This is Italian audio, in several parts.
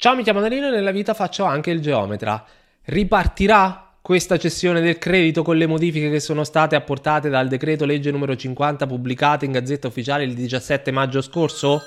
Ciao, mi chiamo Danilo e nella vita faccio anche il geometra. Ripartirà questa cessione del credito con le modifiche che sono state apportate dal decreto legge numero 50 pubblicato in Gazzetta Ufficiale il 17 maggio scorso?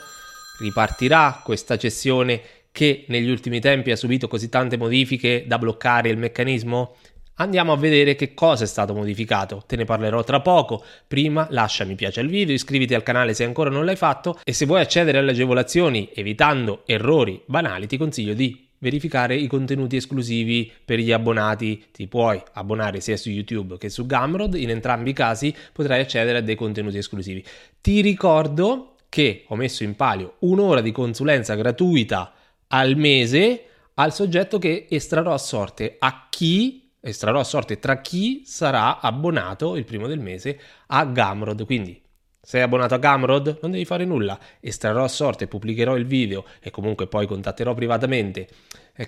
Ripartirà questa cessione che negli ultimi tempi ha subito così tante modifiche da bloccare il meccanismo? Andiamo a vedere che cosa è stato modificato, te ne parlerò tra poco. Prima lascia mi piace al video, iscriviti al canale se ancora non l'hai fatto e se vuoi accedere alle agevolazioni evitando errori banali ti consiglio di verificare i contenuti esclusivi per gli abbonati. Ti puoi abbonare sia su YouTube che su Gumroad, in entrambi i casi potrai accedere a dei contenuti esclusivi. Ti ricordo che ho messo in palio un'ora di consulenza gratuita al mese al soggetto che estrarrò a sorte a chi estrarrò a sorte tra chi sarà abbonato il primo del mese a Gamrod. Quindi, sei abbonato a Gamrod? Non devi fare nulla. Estrarrò a sorte, pubblicherò il video e comunque poi contatterò privatamente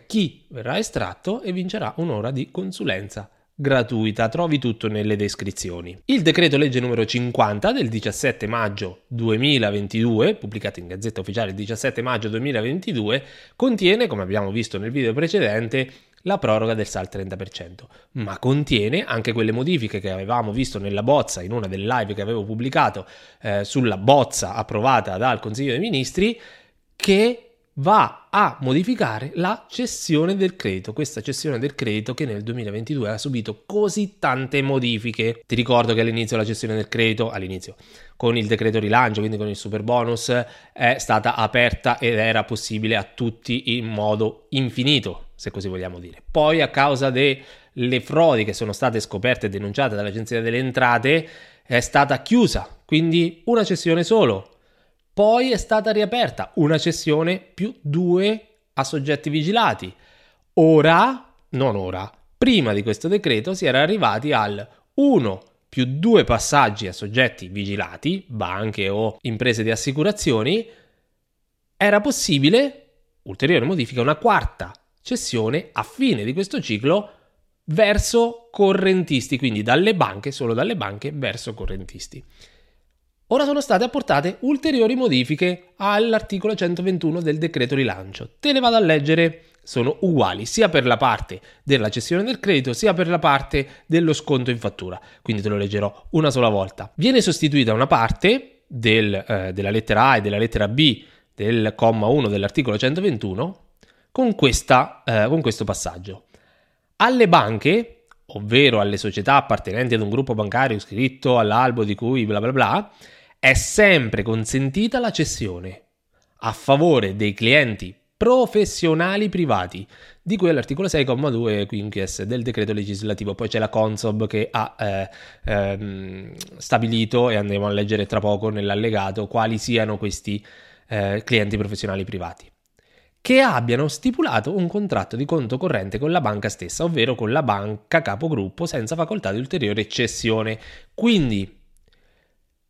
chi verrà estratto e vincerà un'ora di consulenza gratuita, trovi tutto nelle descrizioni. Il decreto legge numero 50 del 17 maggio 2022, pubblicato in Gazzetta Ufficiale il 17 maggio 2022, contiene, come abbiamo visto nel video precedente, la proroga del SAL 30%, ma contiene anche quelle modifiche che avevamo visto nella bozza in una delle live che avevo pubblicato eh, sulla bozza approvata dal Consiglio dei Ministri che va a modificare la cessione del credito, questa cessione del credito che nel 2022 ha subito così tante modifiche. Ti ricordo che all'inizio la cessione del credito, all'inizio con il decreto rilancio, quindi con il super bonus, è stata aperta ed era possibile a tutti in modo infinito, se così vogliamo dire. Poi a causa delle frodi che sono state scoperte e denunciate dall'Agenzia delle Entrate è stata chiusa, quindi una cessione solo poi è stata riaperta una cessione più due a soggetti vigilati. Ora, non ora, prima di questo decreto si era arrivati al 1 più due passaggi a soggetti vigilati, banche o imprese di assicurazioni, era possibile, ulteriore modifica, una quarta cessione a fine di questo ciclo verso correntisti, quindi dalle banche, solo dalle banche verso correntisti. Ora sono state apportate ulteriori modifiche all'articolo 121 del decreto rilancio. Te le vado a leggere, sono uguali sia per la parte della cessione del credito sia per la parte dello sconto in fattura. Quindi te lo leggerò una sola volta. Viene sostituita una parte del, eh, della lettera A e della lettera B del comma 1 dell'articolo 121 con, questa, eh, con questo passaggio. Alle banche ovvero alle società appartenenti ad un gruppo bancario iscritto all'albo di cui bla bla bla, è sempre consentita la cessione a favore dei clienti professionali privati, di cui all'articolo 6,2 quinquies del decreto legislativo. Poi c'è la Consob che ha eh, ehm, stabilito, e andremo a leggere tra poco nell'allegato, quali siano questi eh, clienti professionali privati. Che abbiano stipulato un contratto di conto corrente con la banca stessa, ovvero con la banca capogruppo, senza facoltà di ulteriore cessione. Quindi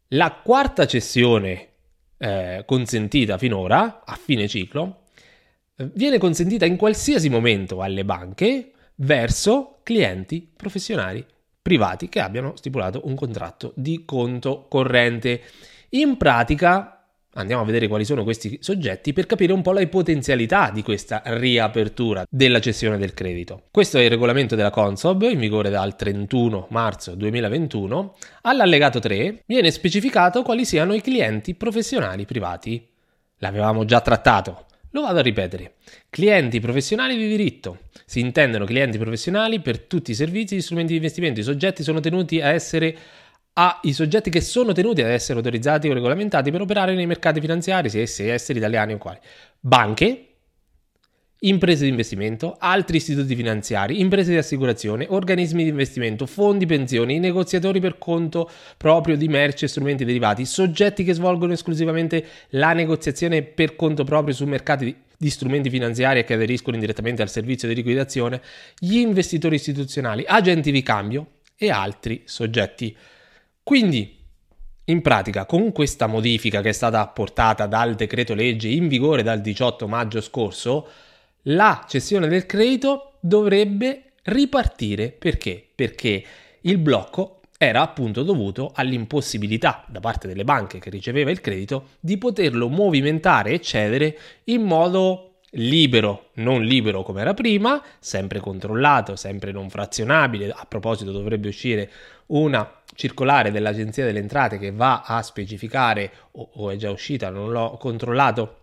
la quarta cessione eh, consentita finora, a fine ciclo, viene consentita in qualsiasi momento alle banche verso clienti professionali privati che abbiano stipulato un contratto di conto corrente. In pratica Andiamo a vedere quali sono questi soggetti per capire un po' le potenzialità di questa riapertura della cessione del credito. Questo è il regolamento della Consob in vigore dal 31 marzo 2021. All'allegato 3 viene specificato quali siano i clienti professionali privati. L'avevamo già trattato. Lo vado a ripetere. Clienti professionali di diritto. Si intendono clienti professionali per tutti i servizi e strumenti di investimento. I soggetti sono tenuti a essere ai soggetti che sono tenuti ad essere autorizzati o regolamentati per operare nei mercati finanziari, sia essi esseri italiani o quali. Banche, imprese di investimento, altri istituti finanziari, imprese di assicurazione, organismi di investimento, fondi pensioni, negoziatori per conto proprio di merci e strumenti derivati, soggetti che svolgono esclusivamente la negoziazione per conto proprio su mercati di strumenti finanziari che aderiscono indirettamente al servizio di liquidazione, gli investitori istituzionali, agenti di cambio e altri soggetti quindi, in pratica, con questa modifica che è stata apportata dal decreto legge in vigore dal 18 maggio scorso, la cessione del credito dovrebbe ripartire. Perché? Perché il blocco era appunto dovuto all'impossibilità da parte delle banche che riceveva il credito di poterlo movimentare e cedere in modo libero, non libero come era prima, sempre controllato, sempre non frazionabile. A proposito, dovrebbe uscire una circolare dell'Agenzia delle Entrate che va a specificare, o, o è già uscita, non l'ho controllato,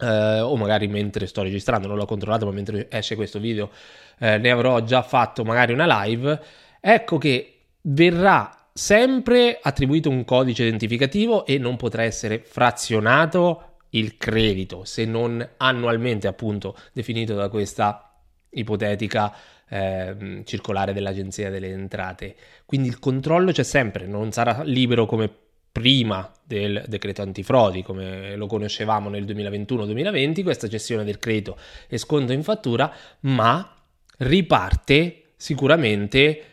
eh, o magari mentre sto registrando, non l'ho controllato, ma mentre esce questo video eh, ne avrò già fatto magari una live. Ecco che verrà sempre attribuito un codice identificativo e non potrà essere frazionato il credito, se non annualmente appunto definito da questa ipotetica eh, circolare dell'Agenzia delle Entrate. Quindi il controllo c'è sempre, non sarà libero come prima del decreto antifrodi, come lo conoscevamo nel 2021-2020, questa gestione del credito e sconto in fattura, ma riparte sicuramente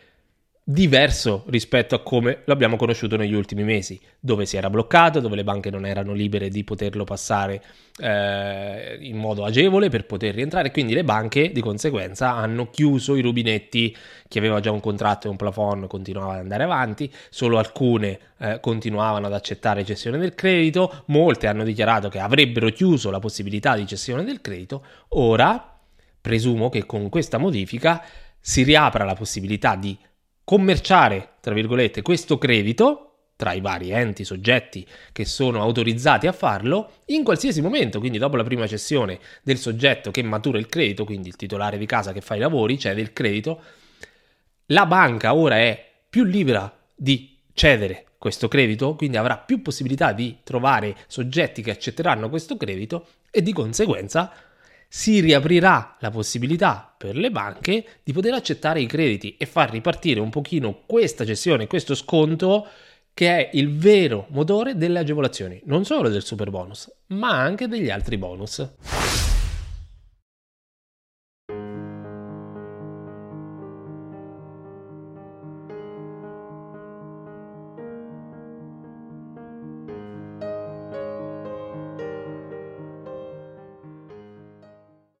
diverso rispetto a come l'abbiamo conosciuto negli ultimi mesi, dove si era bloccato, dove le banche non erano libere di poterlo passare eh, in modo agevole per poter rientrare, quindi le banche di conseguenza hanno chiuso i rubinetti, chi aveva già un contratto e un plafond continuava ad andare avanti, solo alcune eh, continuavano ad accettare cessione del credito, molte hanno dichiarato che avrebbero chiuso la possibilità di cessione del credito, ora presumo che con questa modifica si riapra la possibilità di commerciare, tra virgolette, questo credito tra i vari enti, soggetti che sono autorizzati a farlo in qualsiasi momento, quindi dopo la prima cessione del soggetto che matura il credito, quindi il titolare di casa che fa i lavori, cede il credito, la banca ora è più libera di cedere questo credito, quindi avrà più possibilità di trovare soggetti che accetteranno questo credito e di conseguenza si riaprirà la possibilità per le banche di poter accettare i crediti e far ripartire un pochino questa gestione, questo sconto che è il vero motore delle agevolazioni, non solo del super bonus, ma anche degli altri bonus.